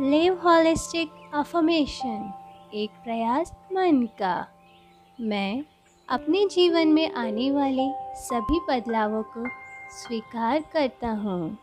Live holistic affirmation एक प्रयास मन का। मैं अपने जीवन में आने वाले सभी बदलावों को स्वीकार करता हूँ।